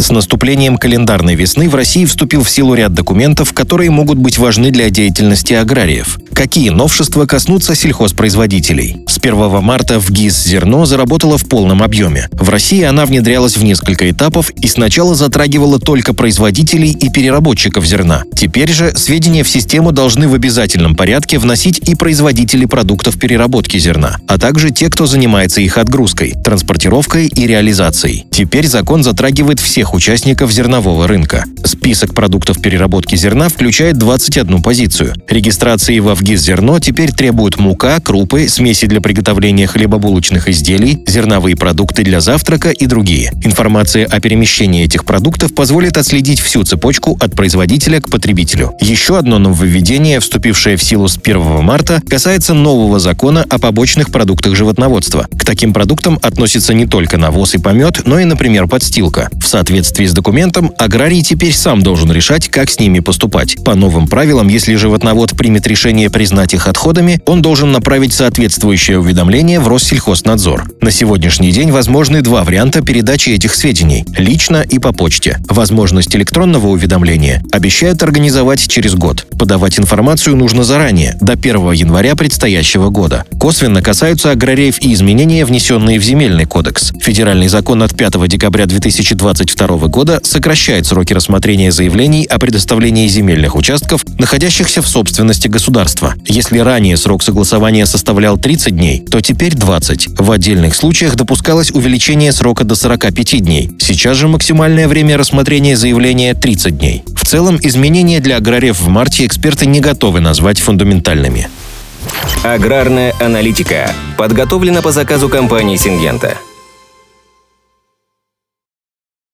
С наступлением календарной весны в России вступил в силу ряд документов, которые могут быть важны для деятельности аграриев. Какие новшества коснутся сельхозпроизводителей? С 1 марта в ГИС «Зерно» заработала в полном объеме. В России она внедрялась в несколько этапов и сначала затрагивала только производителей и переработчиков зерна. Теперь же сведения в систему должны в обязательном порядке вносить и производители продуктов переработки зерна, а также те, кто занимается их отгрузкой, транспортировкой и реализацией. Теперь закон затрагивает всех участников зернового рынка. Список продуктов переработки зерна включает 21 позицию. Регистрации во ВГИС «Зерно» теперь требуют мука, крупы, смеси для приготовления хлебобулочных изделий, зерновые продукты для завтрака и другие. Информация о перемещении этих продуктов позволит отследить всю цепочку от производителя к потребителю. Еще одно нововведение, вступившее в силу с 1 марта, касается нового закона о побочных продуктах животноводства. К таким продуктам относятся не только навоз и помет, но и, например, подстилка. В соответствии с документом, аграрий теперь сам должен решать, как с ними поступать. По новым правилам, если животновод примет решение признать их отходами, он должен направить соответствующее уведомление в Россельхознадзор. На сегодняшний день возможны два варианта передачи этих сведений – лично и по почте. Возможность электронного уведомления обещают организовать через год. Подавать информацию нужно заранее, до 1 января предстоящего года. Косвенно касаются аграриев и изменения, внесенные в Земельный кодекс. Федеральный закон от 5 декабря 2022 года сокращает сроки рассмотрения заявлений о предоставлении земельных участков, находящихся в собственности государства. Если ранее срок согласования составлял 30 дней, то теперь 20. В отдельных случаях допускалось увеличение срока до 45 дней. Сейчас же максимальное время рассмотрения заявления 30 дней. В целом, изменения для аграриев в марте эксперты не готовы назвать фундаментальными. Аграрная аналитика подготовлена по заказу компании «Сингента».